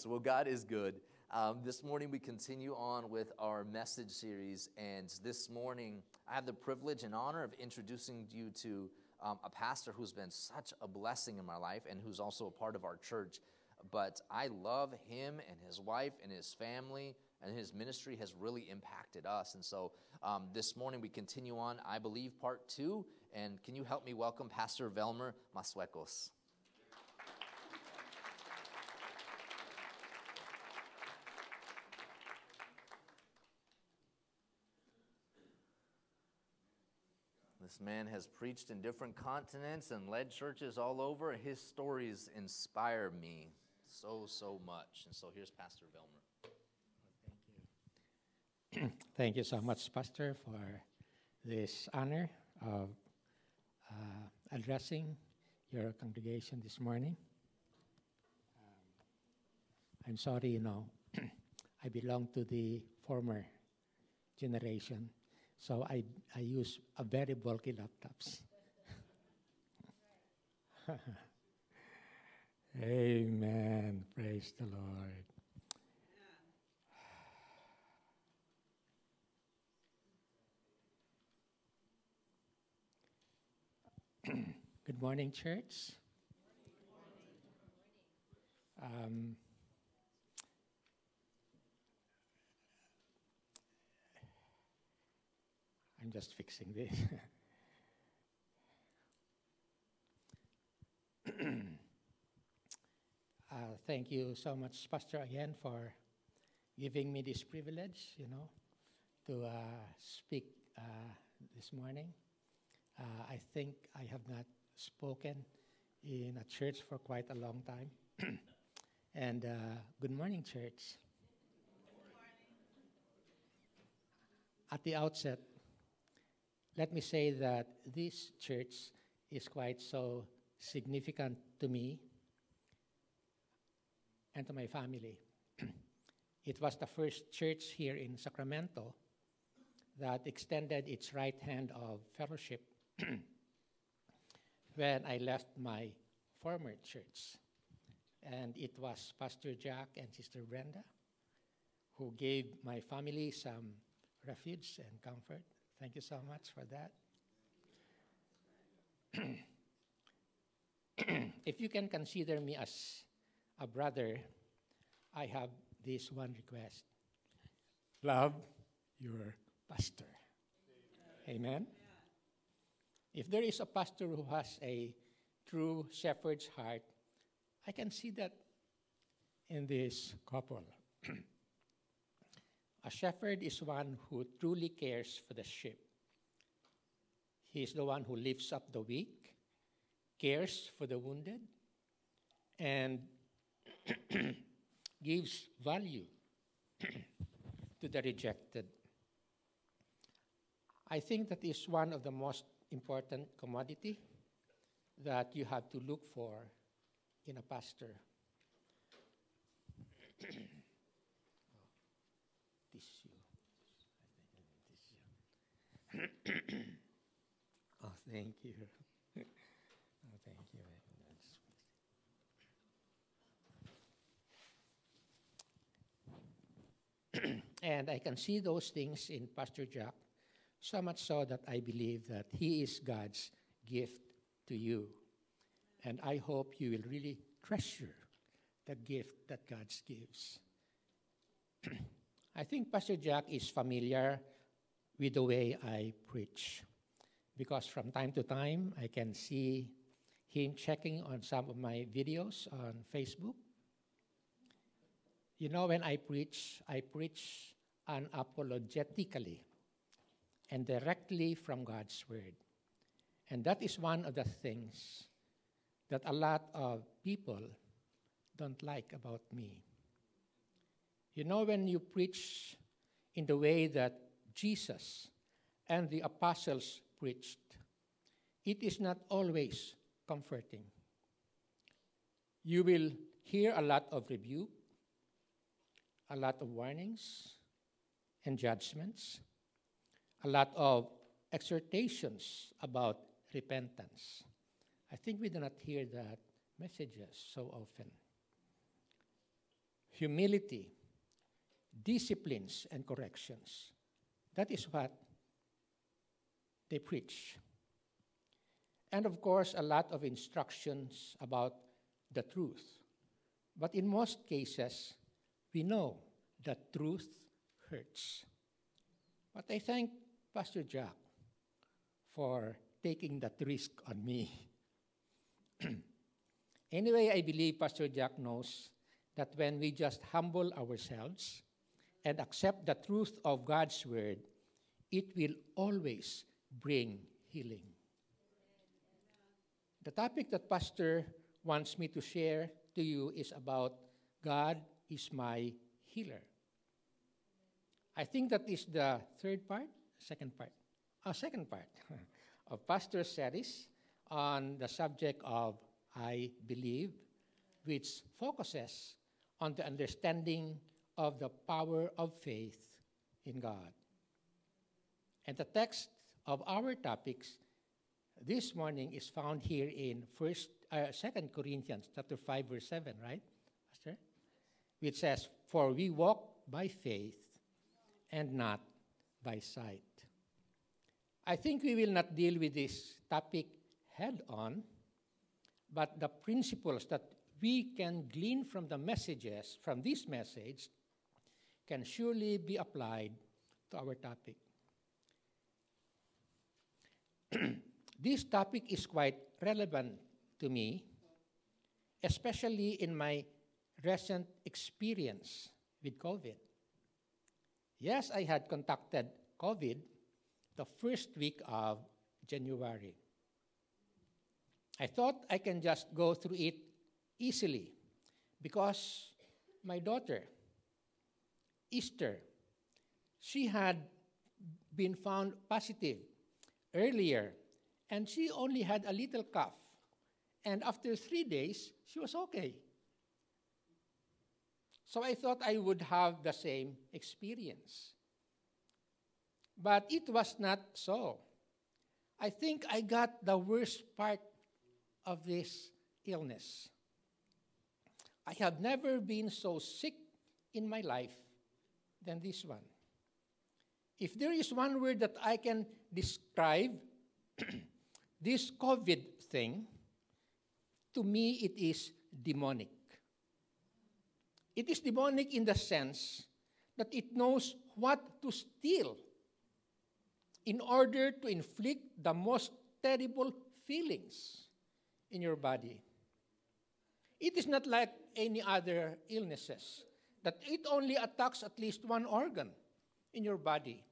so well, God is good. Um, this morning we continue on with our message series, and this morning I have the privilege and honor of introducing you to um, a pastor who's been such a blessing in my life and who's also a part of our church. But I love him and his wife and his family, and his ministry has really impacted us. And so um, this morning we continue on, I believe, part two. And can you help me welcome Pastor Velmer Masuecos? This man has preached in different continents and led churches all over. His stories inspire me so, so much. And so here's Pastor Velmer. Thank you. Thank you so much, Pastor, for this honor of uh, addressing your congregation this morning. Um, I'm sorry, you know, I belong to the former generation so I, I use a very bulky laptops. Amen. Praise the Lord. Good morning, church. Um, I'm just fixing this. uh, thank you so much, Pastor, again, for giving me this privilege, you know, to uh, speak uh, this morning. Uh, I think I have not spoken in a church for quite a long time. and uh, good morning, church. Good morning. At the outset, let me say that this church is quite so significant to me and to my family. it was the first church here in Sacramento that extended its right hand of fellowship when I left my former church. And it was Pastor Jack and Sister Brenda who gave my family some refuge and comfort Thank you so much for that. if you can consider me as a brother, I have this one request love your pastor. Amen. Amen. If there is a pastor who has a true shepherd's heart, I can see that in this couple. A shepherd is one who truly cares for the sheep. He is the one who lifts up the weak, cares for the wounded, and gives value to the rejected. I think that is one of the most important commodity that you have to look for in a pastor. oh, thank you. oh, thank you and I can see those things in Pastor Jack, so much so that I believe that he is God's gift to you. And I hope you will really treasure the gift that God gives. I think Pastor Jack is familiar with the way I preach. Because from time to time, I can see him checking on some of my videos on Facebook. You know, when I preach, I preach unapologetically and directly from God's Word. And that is one of the things that a lot of people don't like about me. You know, when you preach in the way that Jesus and the apostles preached, it is not always comforting. You will hear a lot of rebuke, a lot of warnings and judgments, a lot of exhortations about repentance. I think we do not hear that messages so often. humility, disciplines, and corrections. That is what they preach. And of course, a lot of instructions about the truth. But in most cases, we know that truth hurts. But I thank Pastor Jack for taking that risk on me. anyway, I believe Pastor Jack knows that when we just humble ourselves and accept the truth of God's word, it will always bring healing. The topic that Pastor wants me to share to you is about God is my healer. I think that is the third part, second part, uh, second part of Pastor series on the subject of I believe, which focuses on the understanding of the power of faith in God. And the text of our topics this morning is found here in First, uh, Second Corinthians chapter five, verse seven, right, Pastor? Which says, "For we walk by faith, and not by sight." I think we will not deal with this topic head on, but the principles that we can glean from the messages, from this message, can surely be applied to our topic. this topic is quite relevant to me, especially in my recent experience with COVID. Yes, I had contacted COVID the first week of January. I thought I can just go through it easily because my daughter, Easter, she had been found positive earlier and she only had a little cough. And after three days, she was okay. So I thought I would have the same experience. But it was not so. I think I got the worst part of this illness. I have never been so sick in my life than this one. If there is one word that I can describe this COVID thing, to me, it is demonic. It is demonic in the sense that it knows what to steal in order to inflict the most terrible feelings in your body. It is not like any other illnesses that it only attacks at least one organ in your body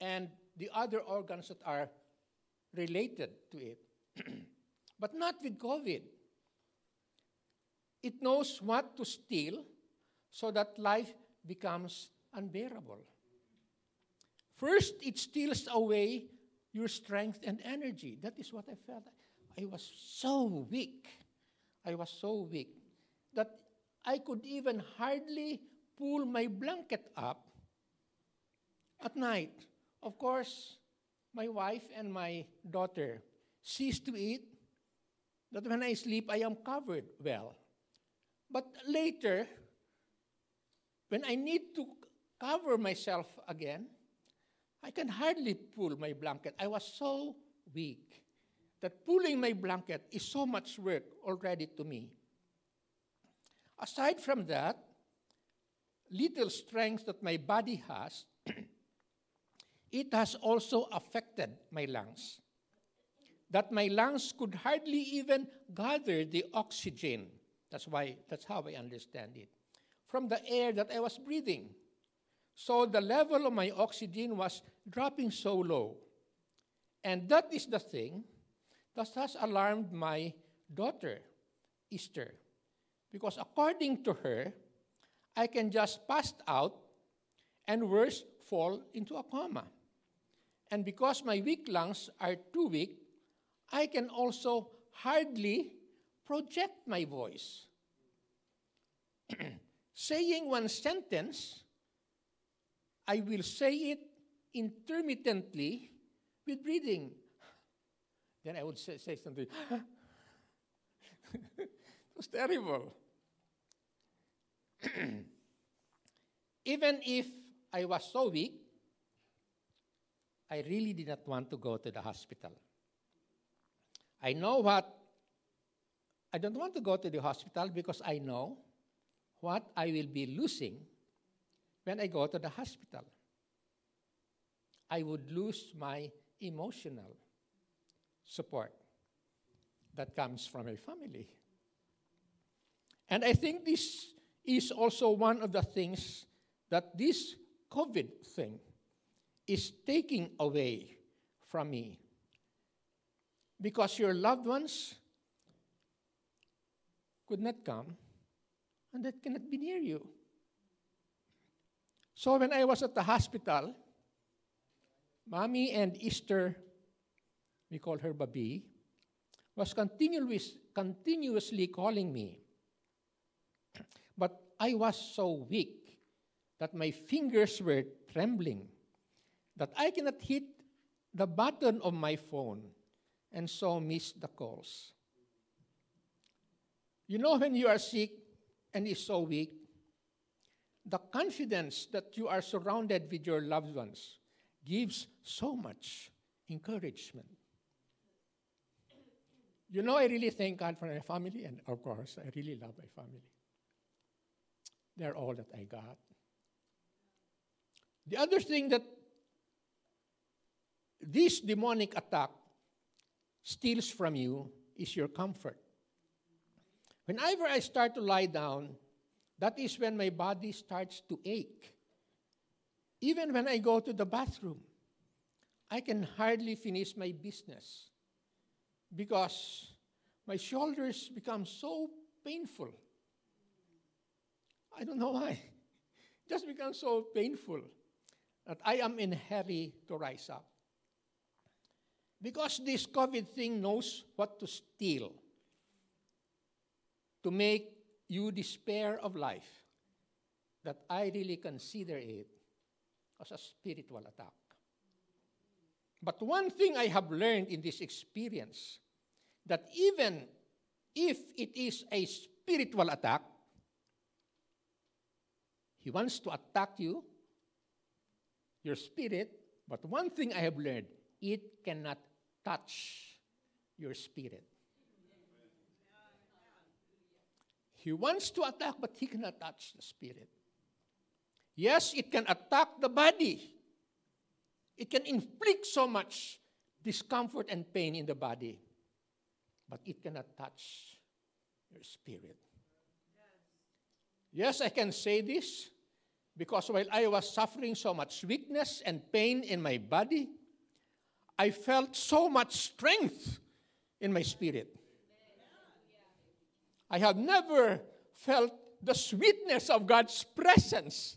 and the other organs that are related to it. but not with COVID. It knows what to steal so that life becomes unbearable. First, it steals away your strength and energy. That is what I felt. I was so weak. I was so weak that I could even hardly pull my blanket up at night. Of course, my wife and my daughter cease to eat, that when I sleep, I am covered well. But later, when I need to cover myself again, I can hardly pull my blanket. I was so weak that pulling my blanket is so much work already to me. Aside from that, little strength that my body has it has also affected my lungs. That my lungs could hardly even gather the oxygen. That's why that's how I understand it. From the air that I was breathing. So the level of my oxygen was dropping so low. And that is the thing that has alarmed my daughter, Easter. Because according to her, I can just pass out and worse, fall into a coma. And because my weak lungs are too weak, I can also hardly project my voice. Saying one sentence, I will say it intermittently with breathing. Then I would say, say something. was terrible. even if I was so weak, I really did not want to go to the hospital. I know what, I don't want to go to the hospital because I know what I will be losing when I go to the hospital. I would lose my emotional support that comes from a family. And I think this is also one of the things that this COVID thing is taking away from me. Because your loved ones could not come and that cannot be near you. So when I was at the hospital, Mommy and Easter, we call her Babi, was continuous, continuously calling me. But I was so weak that my fingers were trembling, that I cannot hit the button of my phone and so miss the calls. You know, when you are sick and is so weak, the confidence that you are surrounded with your loved ones gives so much encouragement. You know, I really thank God for my family, and of course, I really love my family. They're all that I got. The other thing that this demonic attack steals from you is your comfort. Whenever I start to lie down, that is when my body starts to ache. Even when I go to the bathroom, I can hardly finish my business because my shoulders become so painful. I don't know why. It Just becomes so painful that I am in hurry to rise up. Because this COVID thing knows what to steal to make you despair of life, that I really consider it as a spiritual attack. But one thing I have learned in this experience that even if it is a spiritual attack, he wants to attack you, your spirit. But one thing I have learned it cannot touch your spirit. He wants to attack, but he cannot touch the spirit. Yes, it can attack the body. It can inflict so much discomfort and pain in the body, but it cannot touch your spirit. Yes, I can say this because while I was suffering so much weakness and pain in my body, I felt so much strength in my spirit. I have never felt the sweetness of God's presence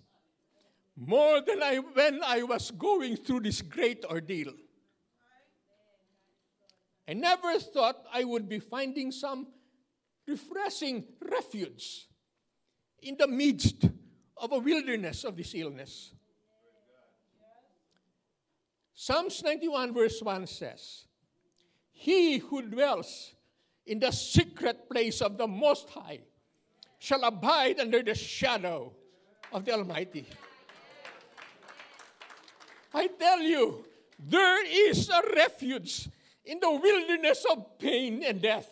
more than I when I was going through this great ordeal. I never thought I would be finding some refreshing refuge in the midst of a wilderness of this illness. Psalms 91, verse 1 says, He who dwells in the secret place of the Most High shall abide under the shadow of the Almighty. I tell you, there is a refuge in the wilderness of pain and death.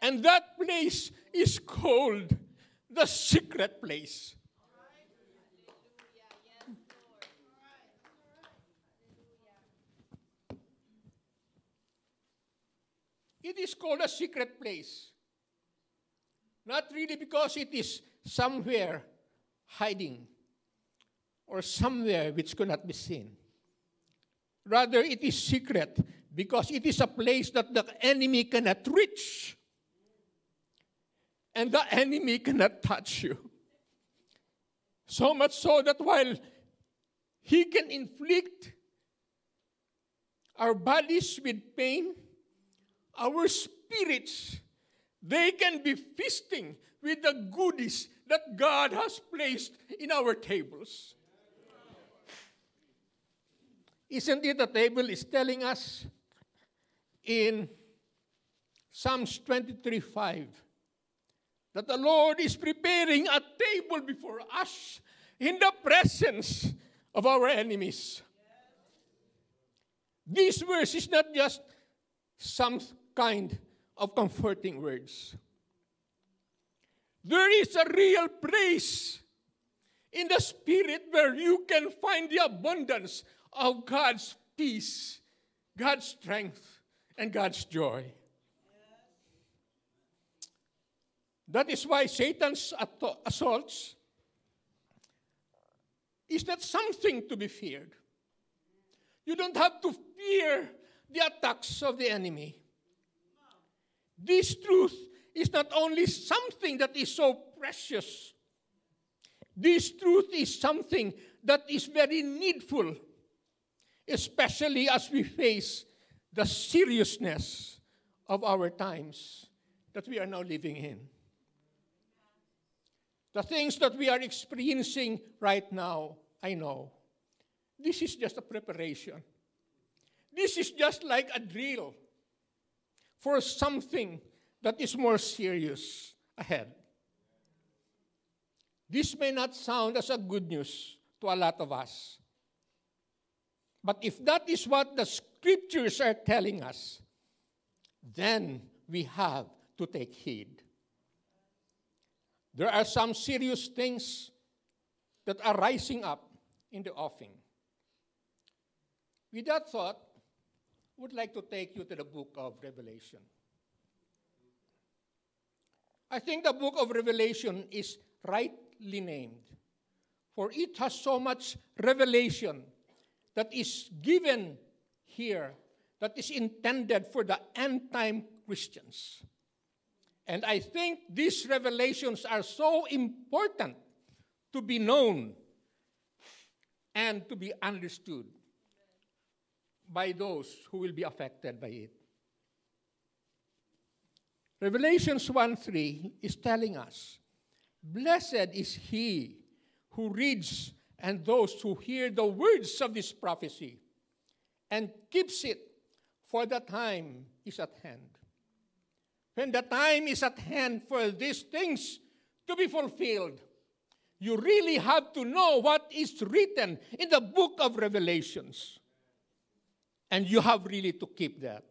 And that place is called the secret place. It is called a secret place. Not really because it is somewhere hiding or somewhere which cannot be seen. Rather, it is secret because it is a place that the enemy cannot reach. And the enemy cannot touch you. So much so that while he can inflict our bodies with pain, our spirits, they can be feasting with the goodies that God has placed in our tables. Isn't it the table is telling us in Psalms 23 5 that the Lord is preparing a table before us in the presence of our enemies. This verse is not just some kind of comforting words. There is a real praise in the spirit where you can find the abundance of God's peace, God's strength, and God's joy. That is why Satan's assaults is not something to be feared. You don't have to fear the attacks of the enemy. This truth is not only something that is so precious, this truth is something that is very needful, especially as we face the seriousness of our times that we are now living in. The things that we are experiencing right now, I know, this is just a preparation. This is just like a drill for something that is more serious ahead. This may not sound as a good news to a lot of us. But if that is what the scriptures are telling us, then we have to take heed. There are some serious things that are rising up in the offing. With that thought, I would like to take you to the book of Revelation. I think the book of Revelation is rightly named, for it has so much revelation that is given here that is intended for the end time Christians. And I think these revelations are so important to be known and to be understood by those who will be affected by it. Revelations 1 3 is telling us, Blessed is he who reads and those who hear the words of this prophecy and keeps it, for the time is at hand. When the time is at hand for these things to be fulfilled, you really have to know what is written in the book of Revelations. And you have really to keep that.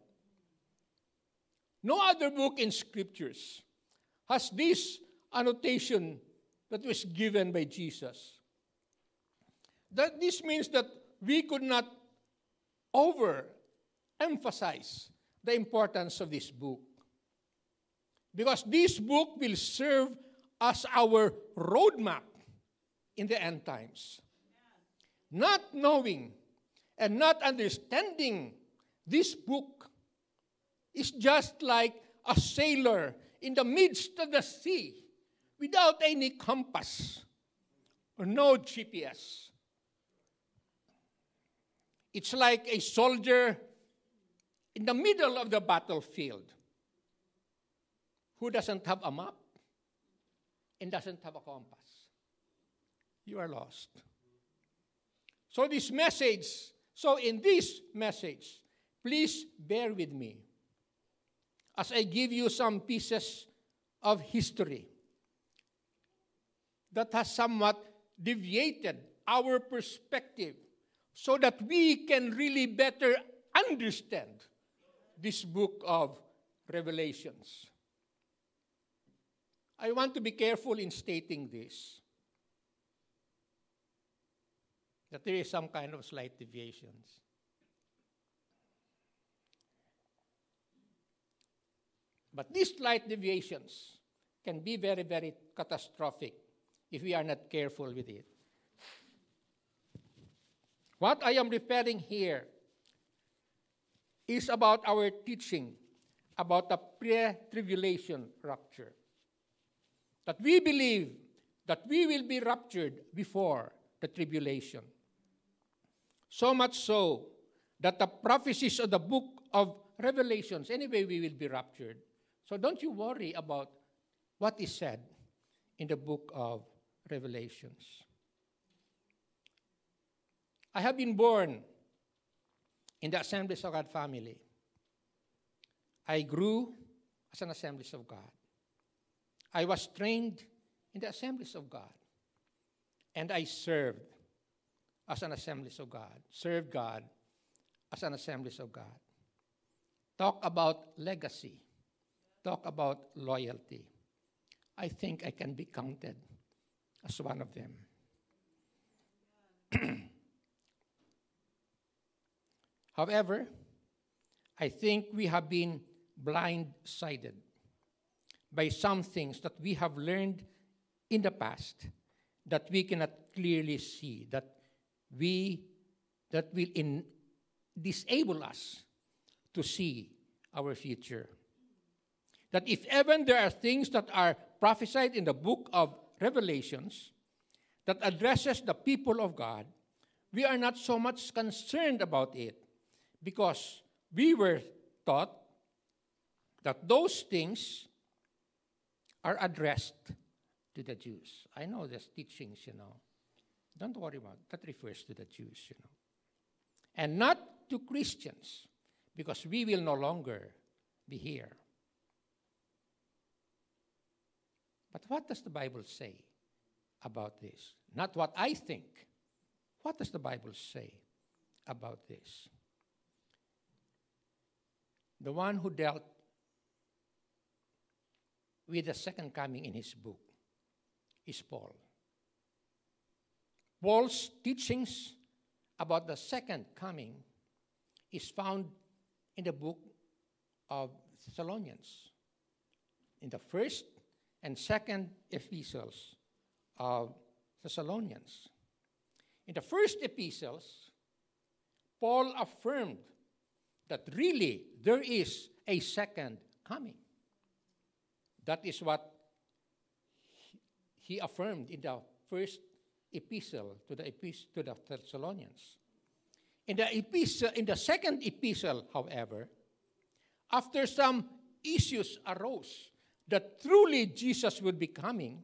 No other book in scriptures has this annotation that was given by Jesus. That this means that we could not overemphasize the importance of this book. Because this book will serve as our roadmap in the end times. Not knowing and not understanding this book is just like a sailor in the midst of the sea without any compass or no GPS. It's like a soldier in the middle of the battlefield who doesn't have a map and doesn't have a compass. You are lost. So, this message, so in this message, please bear with me as I give you some pieces of history that has somewhat deviated our perspective so that we can really better understand this book of Revelations. I want to be careful in stating this that there is some kind of slight deviations. But these slight deviations can be very, very catastrophic if we are not careful with it. What I am referring here is about our teaching about the pre tribulation rapture. That we believe that we will be raptured before the tribulation. So much so that the prophecies of the book of Revelations, anyway, we will be raptured. So don't you worry about what is said in the book of Revelations. I have been born in the Assemblies of God family. I grew as an Assemblies of God. I was trained in the assemblies of God. And I served as an assemblies of God, served God as an assemblies of God. Talk about legacy, talk about loyalty. I think I can be counted as one of them. However, I think we have been blindsided by some things that we have learned in the past that we cannot clearly see, that we that will in, disable us to see our future. That if even there are things that are prophesied in the book of Revelations that addresses the people of God, we are not so much concerned about it because we were taught that those things are addressed to the Jews. I know there's teachings, you know. Don't worry about it. That refers to the Jews, you know. And not to Christians, because we will no longer be here. But what does the Bible say about this? Not what I think. What does the Bible say about this? The one who dealt with the second coming in his book is Paul. Paul's teachings about the second coming is found in the book of Thessalonians, in the first and second epistles of Thessalonians. In the first epistles, Paul affirmed that really there is a second coming. That is what he affirmed in the first epistle to the, to the Thessalonians. In the, epistle, in the second epistle, however, after some issues arose that truly Jesus would be coming,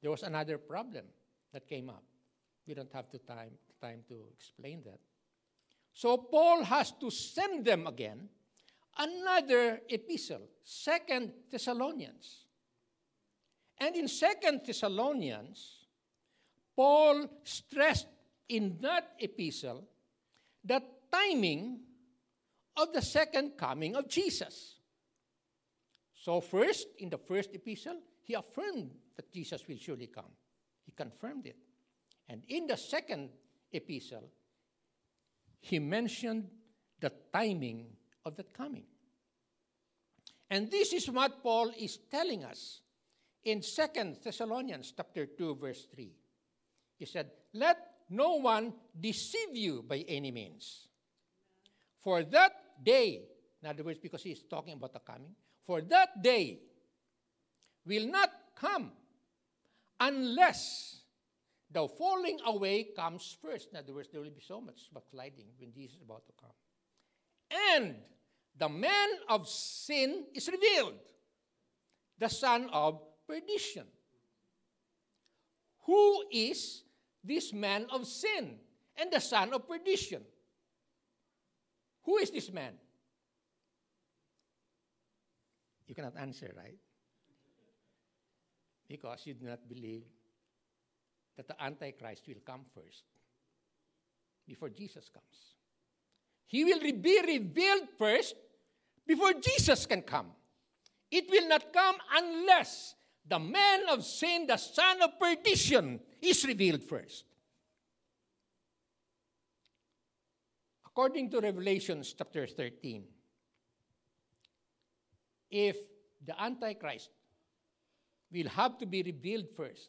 there was another problem that came up. We don't have the time, time to explain that. So Paul has to send them again another epistle, Second Thessalonians. And in Second Thessalonians, Paul stressed in that epistle the timing of the second coming of Jesus. So, first, in the first epistle, he affirmed that Jesus will surely come. He confirmed it. And in the second epistle, he mentioned the timing of that coming. And this is what Paul is telling us in Second Thessalonians chapter 2 verse 3. He said, "Let no one deceive you by any means. For that day, in other words, because he's talking about the coming, for that day will not come unless the falling away comes first. In other words, there will be so much backsliding when Jesus is about to come. And the man of sin is revealed, the son of perdition. Who is this man of sin and the son of perdition? Who is this man? You cannot answer, right? Because you do not believe that the Antichrist will come first before Jesus comes. He will be revealed first before Jesus can come. It will not come unless the man of sin, the son of perdition, is revealed first. According to Revelation chapter 13, if the Antichrist will have to be revealed first,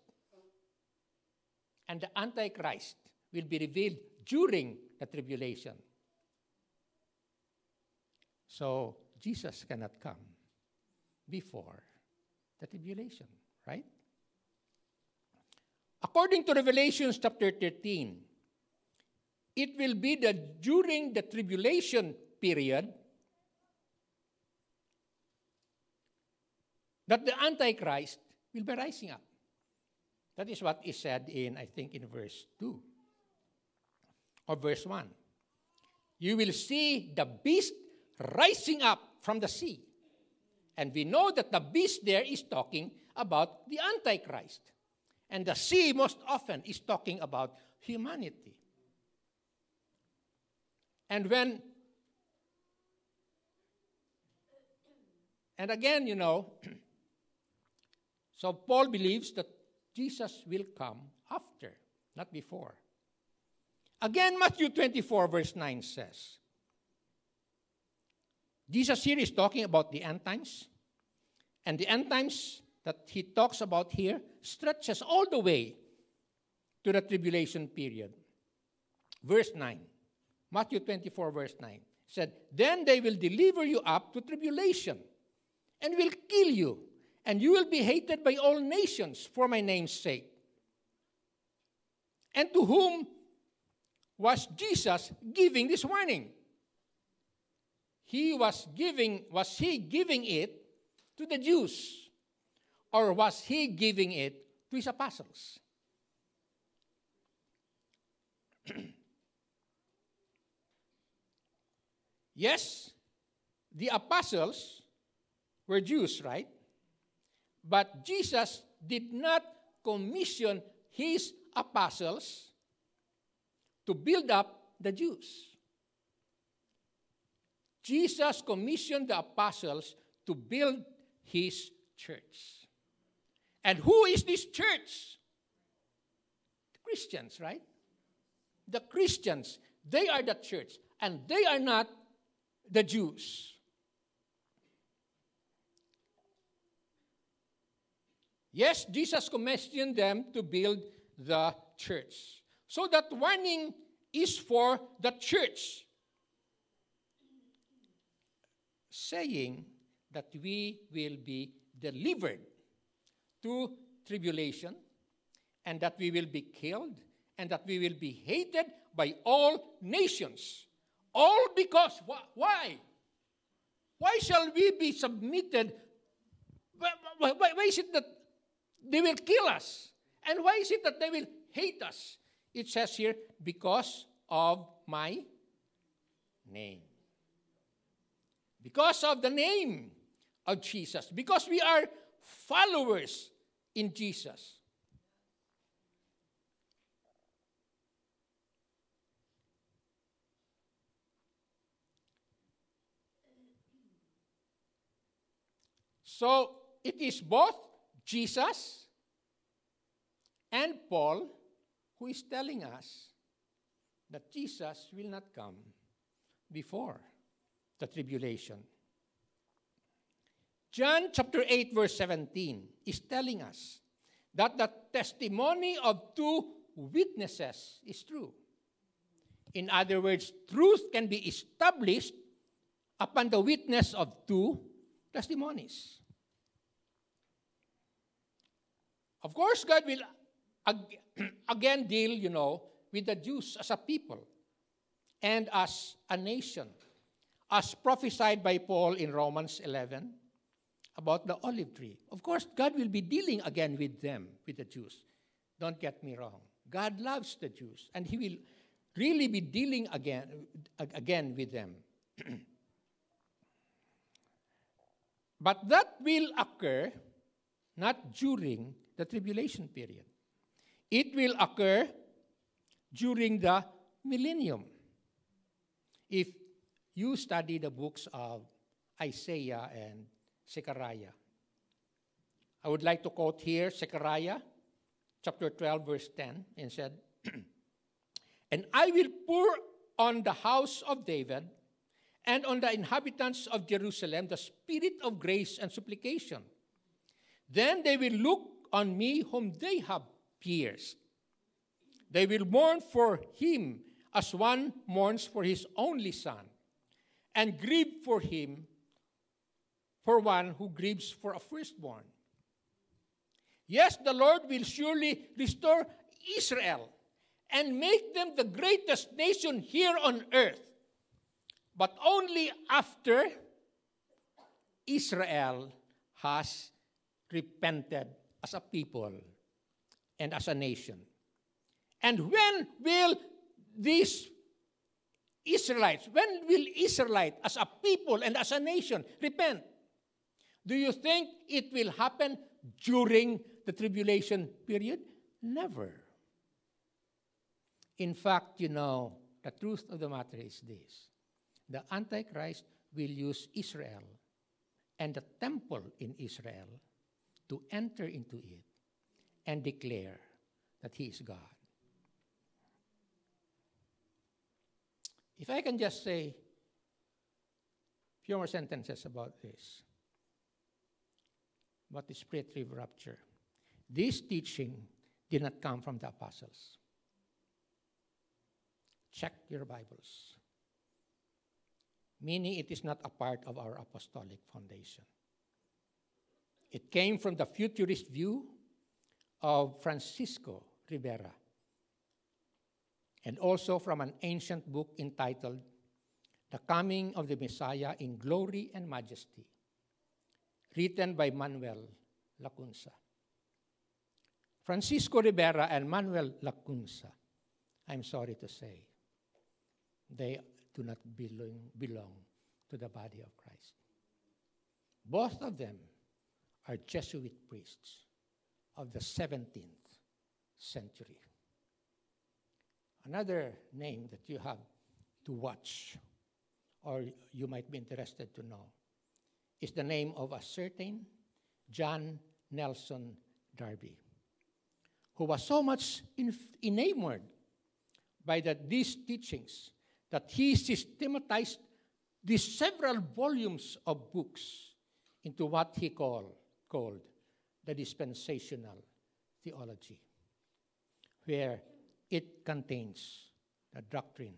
and the Antichrist will be revealed during the tribulation. So Jesus cannot come before the tribulation, right? According to Revelation chapter 13, it will be that during the tribulation period that the Antichrist will be rising up. That is what is said in, I think, in verse 2 or verse 1. You will see the beast rising up from the sea, And we know that the beast there is talking about the Antichrist. And the sea most often is talking about humanity. And when, and again, you know, so Paul believes that Jesus will come after, not before. Again, Matthew 24, verse 9 says, Jesus here is talking about the end times. And the end times that he talks about here stretches all the way to the tribulation period. Verse 9, Matthew 24, verse 9 said, Then they will deliver you up to tribulation and will kill you, and you will be hated by all nations for my name's sake. And to whom was Jesus giving this warning? He was giving, was he giving it to the Jews? Or was he giving it to his apostles? yes, the apostles were Jews, right? But Jesus did not commission his apostles to build up the Jews. Jesus commissioned the apostles to build his church. And who is this church? The Christians, right? The Christians, they are the church, and they are not the Jews. Yes, Jesus commissioned them to build the church. So that warning is for the church, saying that we will be delivered to tribulation, and that we will be killed, and that we will be hated by all nations. All because, why? Why shall we be submitted? Why, why, why is it that they will kill us? And why is it that they will hate us? It says here, because of my name. Because of the name of Jesus. Because we are followers in Jesus. So it is both Jesus and Paul who is telling us that Jesus will not come before the tribulation. John chapter 8, verse 17 is telling us that the testimony of two witnesses is true. In other words, truth can be established upon the witness of two testimonies. Of course, God will again deal, you know, with the Jews as a people and as a nation, as prophesied by Paul in Romans 11 about the olive tree. Of course, God will be dealing again with them, with the Jews. Don't get me wrong. God loves the Jews, and He will really be dealing again, again with them. but that will occur not during the tribulation period. It will occur during the millennium. If you study the books of Isaiah and Zechariah, I would like to quote here Zechariah chapter 12, verse 10, and said, And I will pour on the house of David and on the inhabitants of Jerusalem the spirit of grace and supplication. Then they will look on me whom they have pierced. They will mourn for him as one mourns for his only son, and grieve for him for one who grieves for a firstborn. Yes, the Lord will surely restore Israel and make them the greatest nation here on earth, but only after Israel has repented as a people and as a nation. And when will these Israelites, when will Israelite as a people and as a nation repent? Do you think it will happen during the tribulation period? Never. In fact, you know, the truth of the matter is this the Antichrist will use Israel and the temple in Israel to enter into it and declare that he is God. If I can just say a few more sentences about this, about the spiritual rapture. This teaching did not come from the apostles. Check your Bibles. Meaning it is not a part of our apostolic foundation. It came from the futurist view of Francisco Ribera and also from an ancient book entitled The Coming of the Messiah in Glory and Majesty, written by Manuel Lacunza. Francisco Ribera and Manuel Lacunza, I'm sorry to say, they do not belong, belong to the body of Christ. Both of them are Jesuit priests of the 17th century. Another name that you have to watch, or you might be interested to know, is the name of a certain John Nelson Darby, who was so much enamored by the, these teachings that he systematized these several volumes of books into what he called, called the dispensational theology, where it contains the doctrine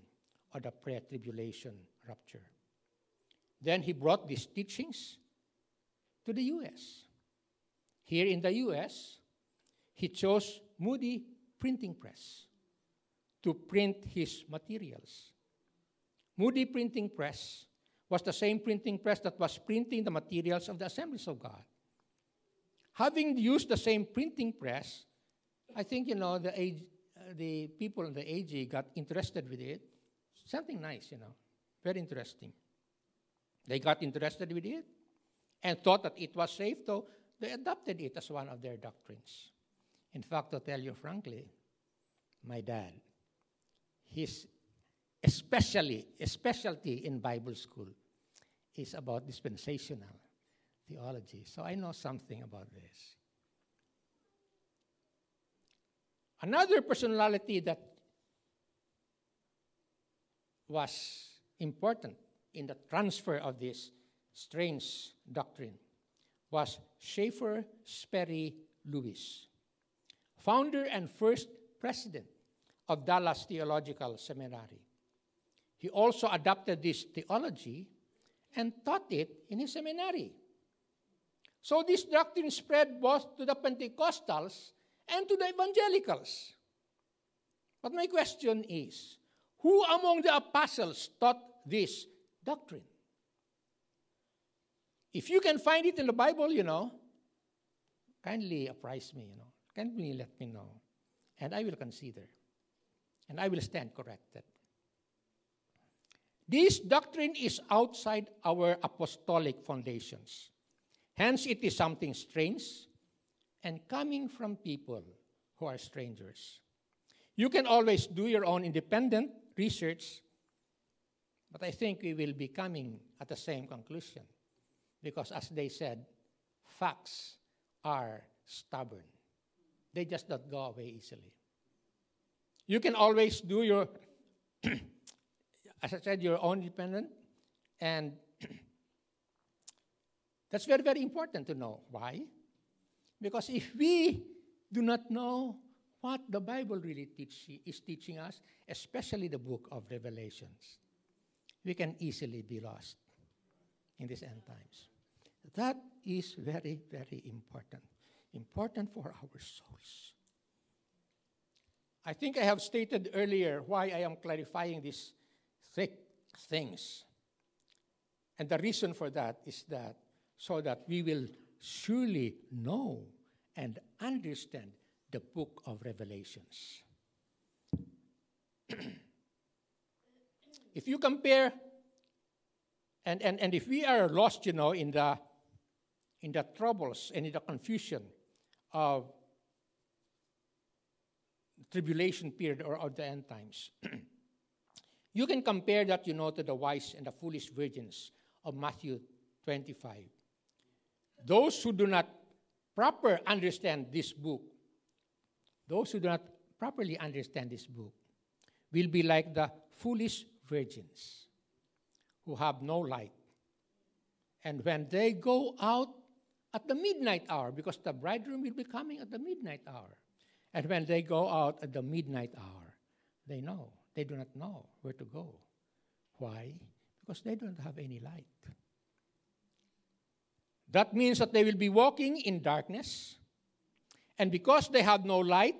of the pre tribulation rapture. Then he brought these teachings to the U.S. Here in the U.S., he chose Moody Printing Press to print his materials. Moody Printing Press was the same printing press that was printing the materials of the Assemblies of God. Having used the same printing press, I think, you know, the age, the people in the AG got interested with it. Something nice, you know, very interesting. They got interested with it and thought that it was safe, so they adopted it as one of their doctrines. In fact, to tell you frankly, my dad, his especially specialty in Bible school is about dispensational theology. So I know something about this. Another personality that was important in the transfer of this strange doctrine was Chafer Sperry Lewis, founder and first president of Dallas Theological Seminary. He also adopted this theology and taught it in his seminary. So this doctrine spread both to the Pentecostals and to the evangelicals. But my question is who among the apostles taught this doctrine? If you can find it in the Bible, you know, kindly apprise me, you know, kindly let me know, and I will consider, and I will stand corrected. This doctrine is outside our apostolic foundations. Hence, it is something strange and coming from people who are strangers. You can always do your own independent research, but I think we will be coming at the same conclusion because, as they said, facts are stubborn. They just don't go away easily. You can always do your, as I said, your own independent, and that's very, very important to know. Why? Because if we do not know what the Bible really teach, is teaching us, especially the book of Revelations, we can easily be lost in these end times. That is very, very important. Important for our souls. I think I have stated earlier why I am clarifying these thick things. And the reason for that is that so that we will surely know and understand the book of Revelations. if you compare, and, and, and if we are lost, you know, in the, in the troubles and in the confusion of tribulation period or of the end times. you can compare that, you know, to the wise and the foolish virgins of Matthew 25. Those who do not proper understand this book, those who do not properly understand this book, will be like the foolish virgins who have no light. And when they go out at the midnight hour, because the bridegroom will be coming at the midnight hour, and when they go out at the midnight hour, they know. They do not know where to go. Why? Because they don't have any light. That means that they will be walking in darkness. And because they have no light,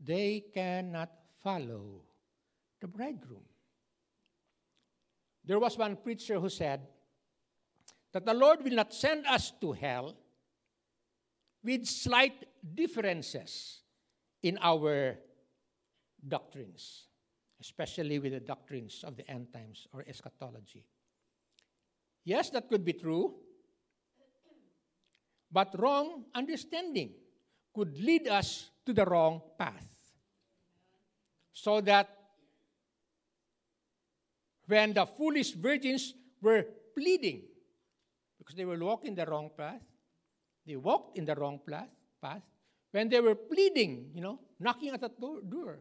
they cannot follow the bridegroom. There was one preacher who said that the Lord will not send us to hell with slight differences in our doctrines, especially with the doctrines of the end times or eschatology. Yes, that could be true, but wrong understanding could lead us to the wrong path. So that when the foolish virgins were pleading, because they were walking the wrong path, they walked in the wrong path, path when they were pleading, you know, knocking at the door, door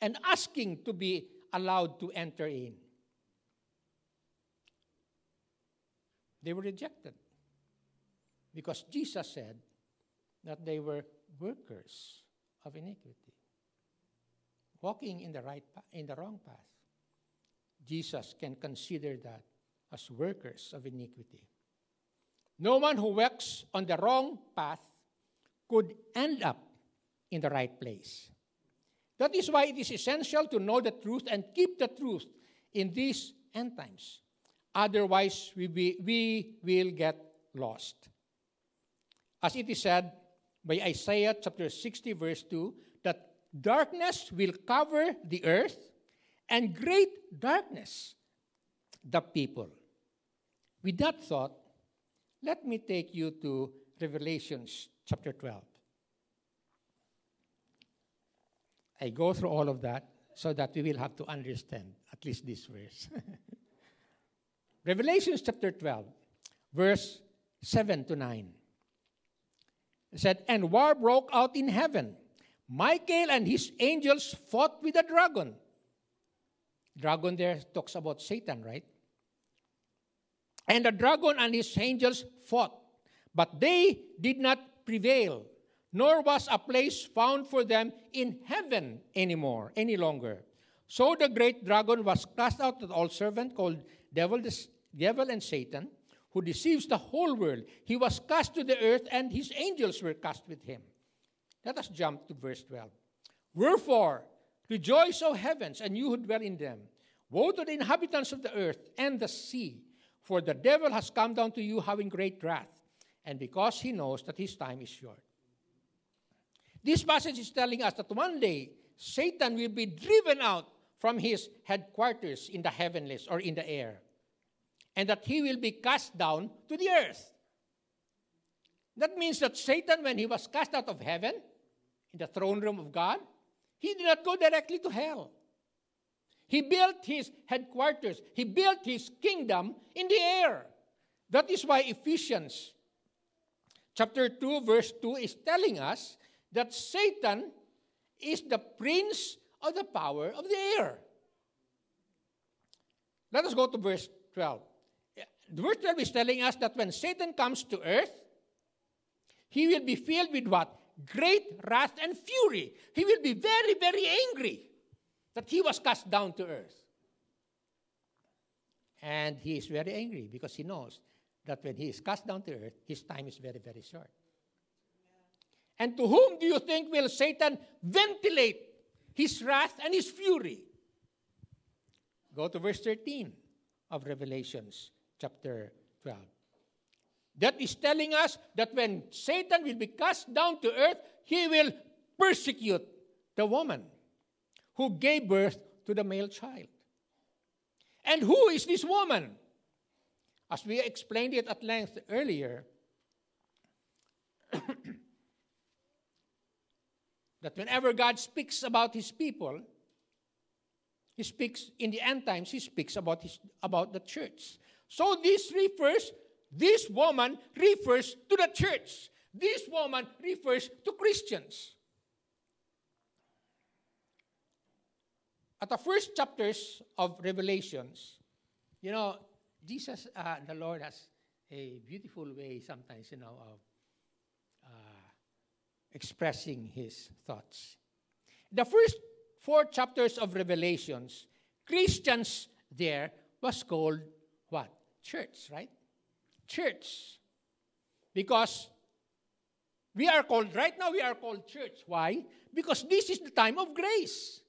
and asking to be allowed to enter in. They were rejected because Jesus said that they were workers of iniquity, walking in the right in the wrong path. Jesus can consider that as workers of iniquity. No one who works on the wrong path could end up in the right place. That is why it is essential to know the truth and keep the truth in these end times. Otherwise, we, be, we will get lost. As it is said by Isaiah chapter 60, verse 2, that darkness will cover the earth and great darkness the people. With that thought, let me take you to Revelations chapter 12. I go through all of that so that we will have to understand at least this verse. Revelations chapter 12, verse 7 to 9. Said, And war broke out in heaven. Michael and his angels fought with the dragon. Dragon there talks about Satan, right? And the dragon and his angels fought, but they did not prevail, nor was a place found for them in heaven anymore, any longer. So the great dragon was cast out of old servant called devil, devil and Satan, who deceives the whole world. He was cast to the earth, and his angels were cast with him. Let us jump to verse 12. Wherefore, rejoice, O heavens, and you who dwell in them. Woe to the inhabitants of the earth and the sea, for the devil has come down to you having great wrath, and because he knows that his time is short. This passage is telling us that one day Satan will be driven out from his headquarters in the heavenlies or in the air and that he will be cast down to the earth. That means that Satan, when he was cast out of heaven, in the throne room of God, he did not go directly to hell. He built his headquarters, he built his kingdom in the air. That is why Ephesians chapter 2, verse 2 is telling us that Satan is the prince of the power of the air. Let us go to verse 12 verse 12 is telling us that when Satan comes to earth, he will be filled with what? Great wrath and fury. He will be very, very angry that he was cast down to earth. And he is very angry because he knows that when he is cast down to earth, his time is very, very short. And to whom do you think will Satan ventilate his wrath and his fury? Go to verse 13 of Revelations chapter 12. That is telling us that when Satan will be cast down to earth, he will persecute the woman who gave birth to the male child. And who is this woman? As we explained it at length earlier, that whenever God speaks about his people, he speaks in the end times, he speaks about, his, about the church. So this refers, this woman refers to the church. This woman refers to Christians. At the first chapters of Revelations, you know, Jesus, uh, the Lord, has a beautiful way sometimes, you know, of uh, expressing his thoughts. The first four chapters of Revelations, Christians there was called? Church, right? Church. Because we are called, right now we are called church. Why? Because this is the time of grace.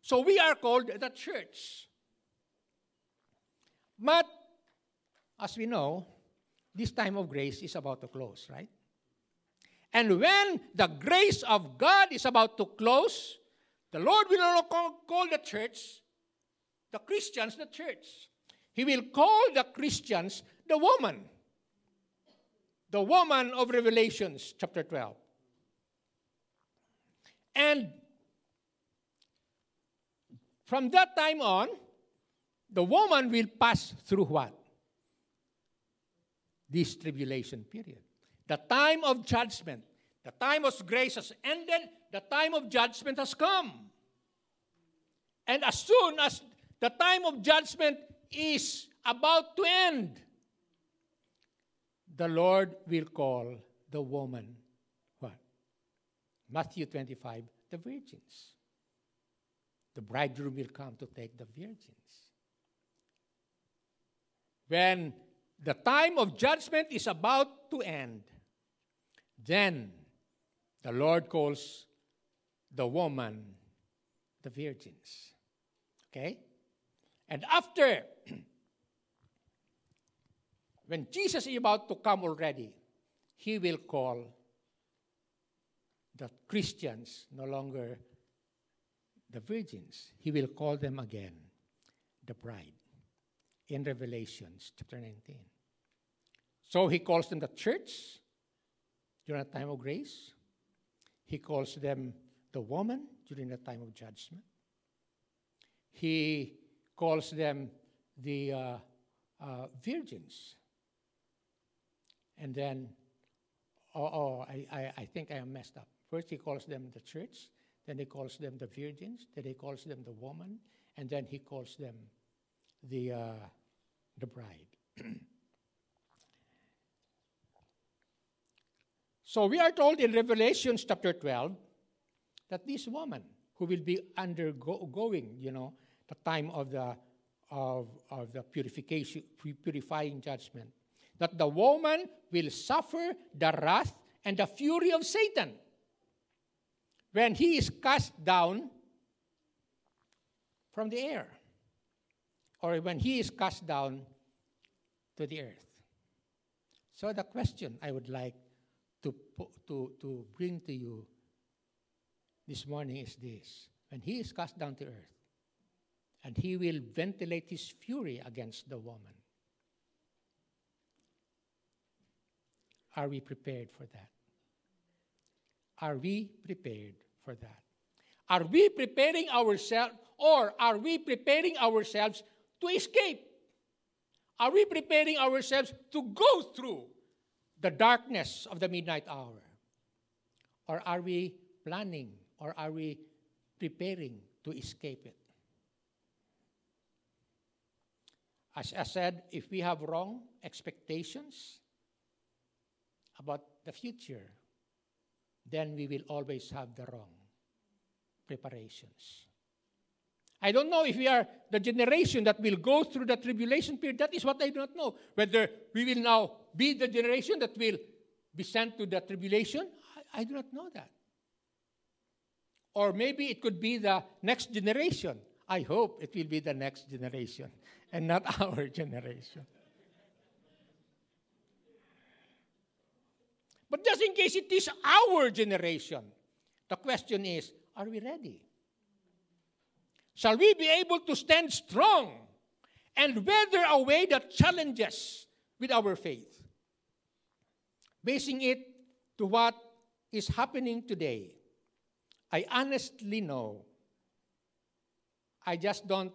So we are called the church. But as we know, this time of grace is about to close, right? And when the grace of God is about to close, the Lord will call the church, the Christians, the church. He will call the Christians the woman. The woman of Revelations, chapter 12. And from that time on, the woman will pass through what? This tribulation period. The time of judgment. The time of grace has ended. The time of judgment has come. And as soon as the time of judgment is about to end, the Lord will call the woman what? Matthew 25, the virgins. The bridegroom will come to take the virgins. When the time of judgment is about to end, then the Lord calls the woman the virgins. Okay? And after, when Jesus is about to come already, he will call the Christians no longer the virgins. He will call them again the bride in Revelations chapter 19. So he calls them the church during a time of grace. He calls them the woman during the time of judgment. He calls them the uh, uh, virgins. And then, oh, oh I, I, I think I am messed up. First, he calls them the church, then he calls them the virgins, then he calls them the woman, and then he calls them the, uh, the bride. so we are told in Revelation chapter 12 that this woman who will be undergoing, you know, the time of the of, of the purification, purifying judgment, that the woman will suffer the wrath and the fury of Satan. When he is cast down from the air or when he is cast down to the earth. So, the question I would like to, to, to bring to you this morning is this. When he is cast down to earth, and he will ventilate his fury against the woman. Are we prepared for that? Are we prepared for that? Are we preparing ourselves, or are we preparing ourselves to escape? Are we preparing ourselves to go through the darkness of the midnight hour? Or are we planning or are we preparing to escape it? As I said, if we have wrong expectations about the future, then we will always have the wrong preparations. I don't know if we are the generation that will go through the tribulation period. That is what I do not know. Whether we will now be the generation that will be sent to the tribulation, I, I do not know that. Or maybe it could be the next generation. I hope it will be the next generation and not our generation. But just in case it is our generation, the question is are we ready? shall we be able to stand strong and weather away the challenges with our faith, basing it to what is happening today, I honestly know, I just don't,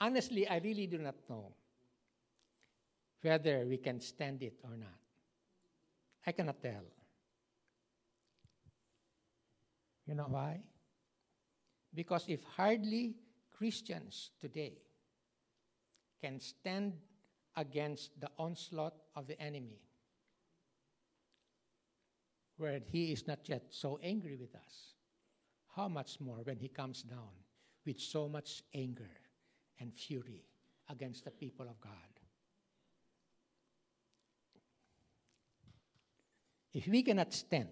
honestly, I really do not know whether we can stand it or not. I cannot tell. You know why? Because if hardly Christians today can stand against the onslaught of the enemy, where he is not yet so angry with us, how much more when he comes down with so much anger and fury against the people of God? If we cannot stand,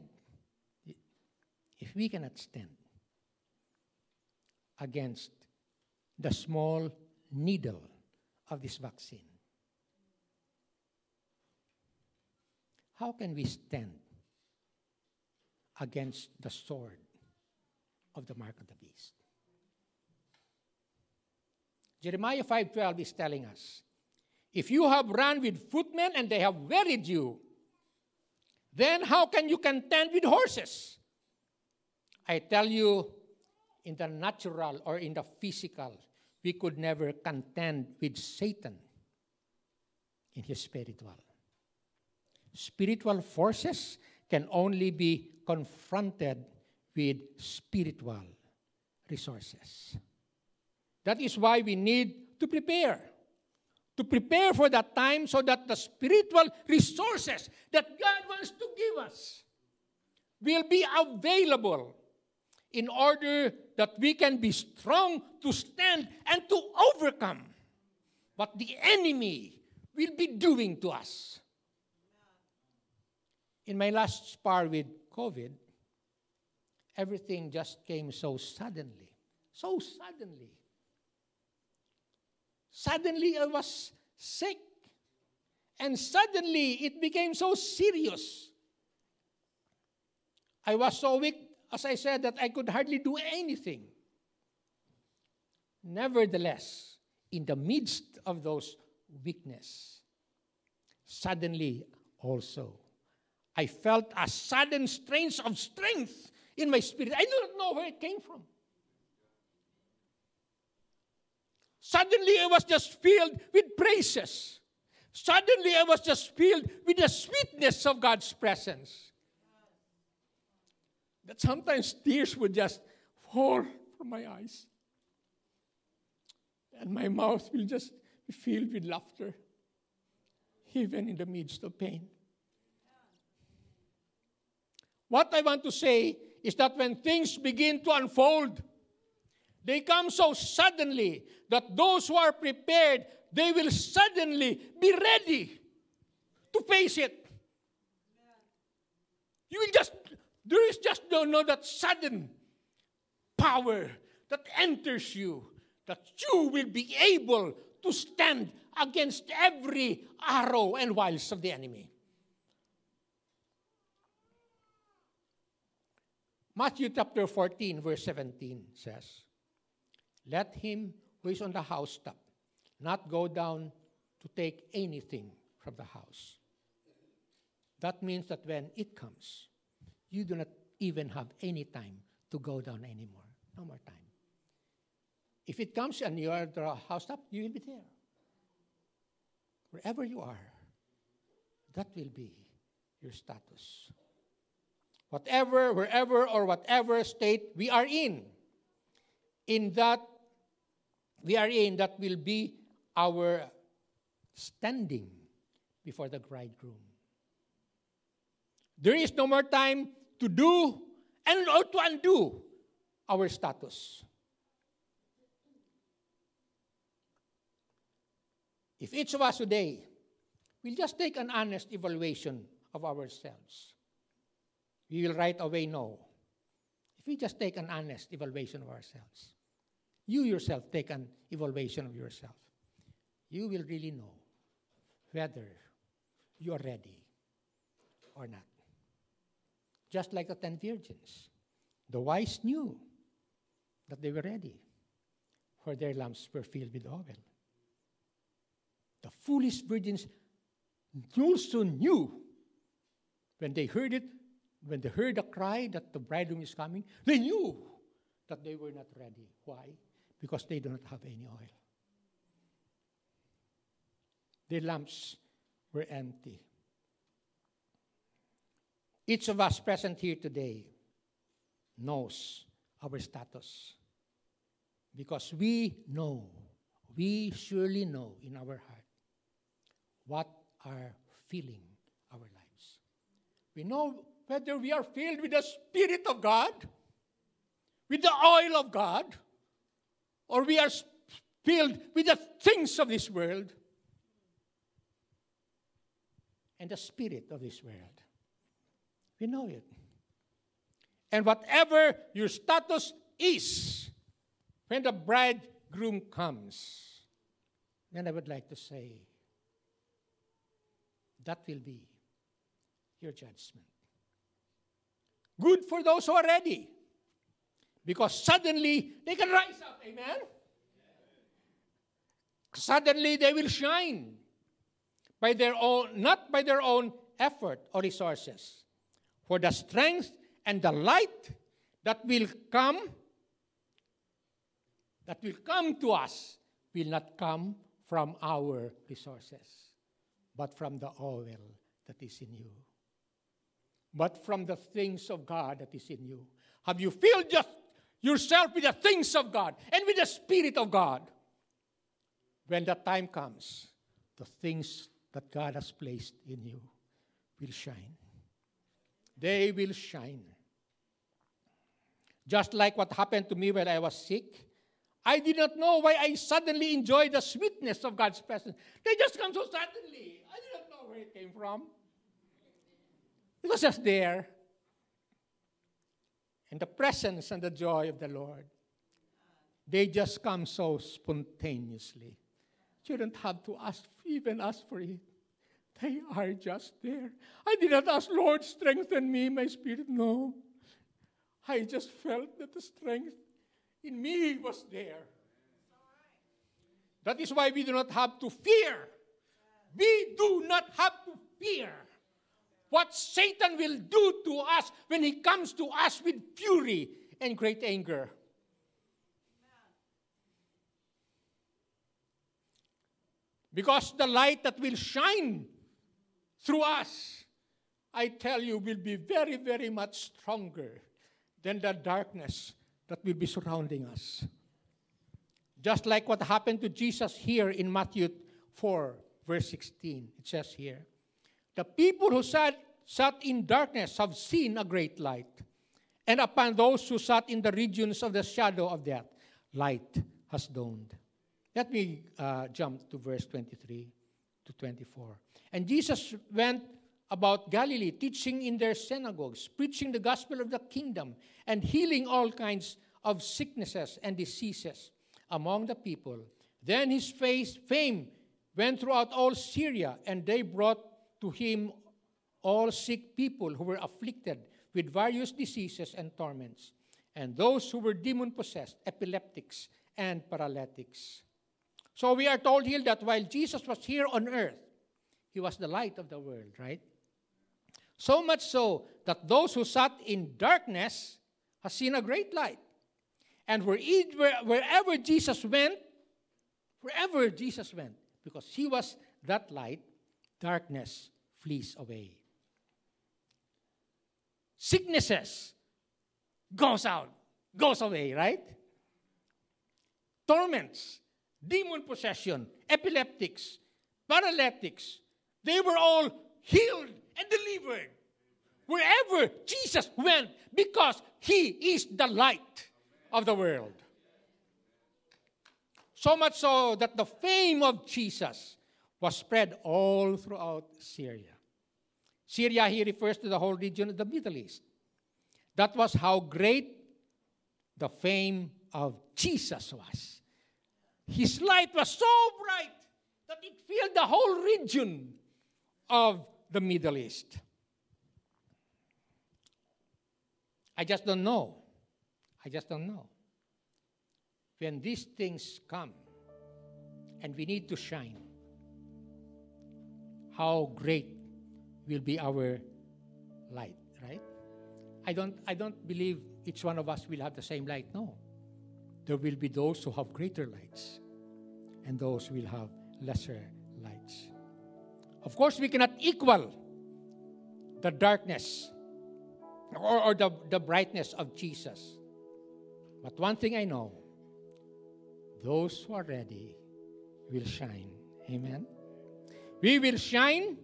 if we cannot stand against the small needle of this vaccine, how can we stand against the sword of the mark of the beast? Jeremiah 5:12 is telling us, if you have run with footmen and they have wearied you, then how can you contend with horses? I tell you, in the natural or in the physical, we could never contend with Satan in his spiritual. Spiritual forces can only be confronted with spiritual resources. That is why we need to prepare to prepare for that time so that the spiritual resources that God wants to give us will be available in order that we can be strong to stand and to overcome what the enemy will be doing to us. In my last spar with COVID, everything just came so suddenly. So suddenly. Suddenly, I was sick. And suddenly, it became so serious. I was so weak, as I said, that I could hardly do anything. Nevertheless, in the midst of those weakness, suddenly also, I felt a sudden strange of strength in my spirit. I do not know where it came from. Suddenly I was just filled with praises. Suddenly I was just filled with the sweetness of God's presence. That sometimes tears would just fall from my eyes. And my mouth will just be filled with laughter, even in the midst of pain. What I want to say is that when things begin to unfold, they come so suddenly that those who are prepared, they will suddenly be ready to face it. You will just, there is just no, no that sudden power that enters you, that you will be able to stand against every arrow and wiles of the enemy. Matthew chapter 14, verse 17 says, let him who is on the housetop not go down to take anything from the house. That means that when it comes, you do not even have any time to go down anymore. No more time. If it comes and you are at the housetop, you will be there. Wherever you are, that will be your status. Whatever, wherever, or whatever state we are in, in that we are in that will be our standing before the bridegroom. There is no more time to do and or to undo our status. If each of us today will just take an honest evaluation of ourselves, we will right away know. If we just take an honest evaluation of ourselves, you yourself take an evaluation of yourself. You will really know whether you are ready or not. Just like the ten virgins, the wise knew that they were ready, for their lamps were filled with oil. The foolish virgins also knew when they heard it, when they heard the cry that the bridegroom is coming, they knew that they were not ready. Why? Because they do not have any oil. Their lamps were empty. Each of us present here today knows our status because we know, we surely know in our heart what are filling our lives. We know whether we are filled with the Spirit of God, with the oil of God, or we are filled with the things of this world and the spirit of this world. We know it. And whatever your status is, when the bridegroom comes, then I would like to say, that will be your judgment. Good for those who are ready, because suddenly they can rise up. Amen? Suddenly they will shine by their own, not by their own effort or resources. For the strength and the light that will come, that will come to us, will not come from our resources, but from the oil that is in you. But from the things of God that is in you. Have you filled just yourself with the things of God and with the Spirit of God? When the time comes, the things that God has placed in you will shine. They will shine. Just like what happened to me when I was sick. I did not know why I suddenly enjoyed the sweetness of God's presence. They just come so suddenly. I did not know where it came from. It was just there. And the presence and the joy of the Lord, they just come so spontaneously. You don't have to ask, even ask for it. They are just there. I did not ask, Lord, strengthen me, my spirit. No. I just felt that the strength in me was there. That is why we do not have to fear. We do not have to fear what Satan will do to us when he comes to us with fury and great anger. Because the light that will shine through us, I tell you, will be very, very much stronger than the darkness that will be surrounding us. Just like what happened to Jesus here in Matthew 4, verse 16. It says here The people who sat, sat in darkness have seen a great light. And upon those who sat in the regions of the shadow of death, light has dawned. Let me uh, jump to verse 23 to 24. And Jesus went about Galilee, teaching in their synagogues, preaching the gospel of the kingdom, and healing all kinds of sicknesses and diseases among the people. Then his face, fame went throughout all Syria, and they brought to him all sick people who were afflicted with various diseases and torments, and those who were demon possessed, epileptics, and paralytics so we are told here that while Jesus was here on earth, he was the light of the world, right? So much so that those who sat in darkness have seen a great light. And wherever Jesus went, wherever Jesus went, because he was that light, darkness flees away. Sicknesses goes out, goes away, right? Torments demon possession, epileptics, paralytics. They were all healed and delivered wherever Jesus went because he is the light of the world. So much so that the fame of Jesus was spread all throughout Syria. Syria here refers to the whole region of the Middle East. That was how great the fame of Jesus was. His light was so bright that it filled the whole region of the Middle East. I just don't know. I just don't know. When these things come and we need to shine, how great will be our light, right? I don't, I don't believe each one of us will have the same light. No. There will be those who have greater lights, and those who will have lesser lights. Of course, we cannot equal the darkness or, or the, the brightness of Jesus. But one thing I know those who are ready will shine. Amen. We will shine,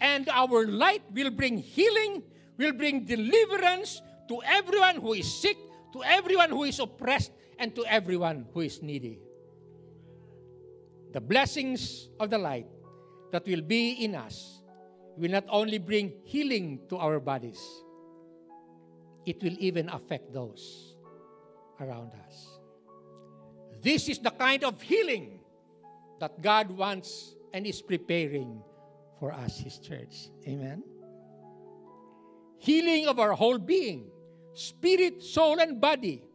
and our light will bring healing, will bring deliverance to everyone who is sick, to everyone who is oppressed, and to everyone who is needy. The blessings of the light that will be in us will not only bring healing to our bodies, it will even affect those around us. This is the kind of healing that God wants and is preparing for us, His church. Amen. Healing of our whole being, spirit, soul, and body.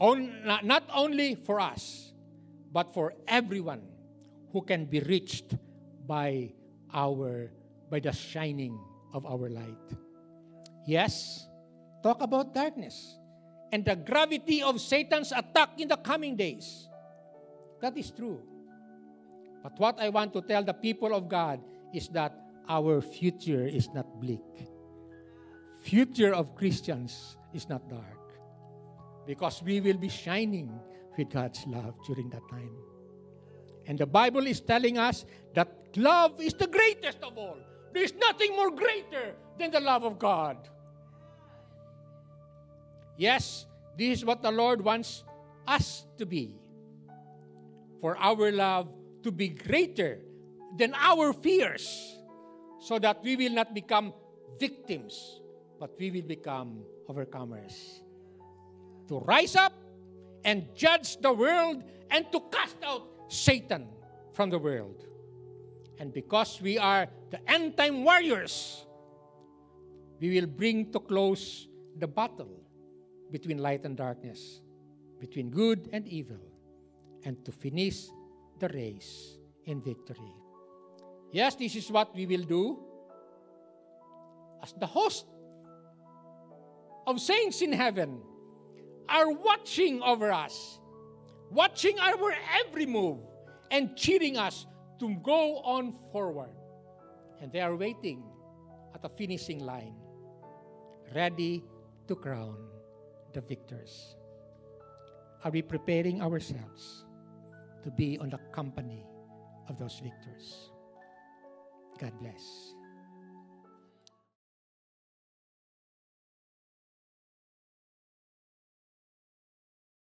On, not only for us, but for everyone who can be reached by our by the shining of our light. Yes, talk about darkness and the gravity of Satan's attack in the coming days. That is true. But what I want to tell the people of God is that our future is not bleak. Future of Christians is not dark because we will be shining with God's love during that time. And the Bible is telling us that love is the greatest of all. There is nothing more greater than the love of God. Yes, this is what the Lord wants us to be. For our love to be greater than our fears, so that we will not become victims, but we will become overcomers. To rise up and judge the world and to cast out Satan from the world. And because we are the end time warriors, we will bring to close the battle between light and darkness, between good and evil, and to finish the race in victory. Yes, this is what we will do as the host of saints in heaven are watching over us, watching our every move, and cheering us to go on forward. And they are waiting at the finishing line, ready to crown the victors? Are we preparing ourselves to be on the company of those victors? God bless.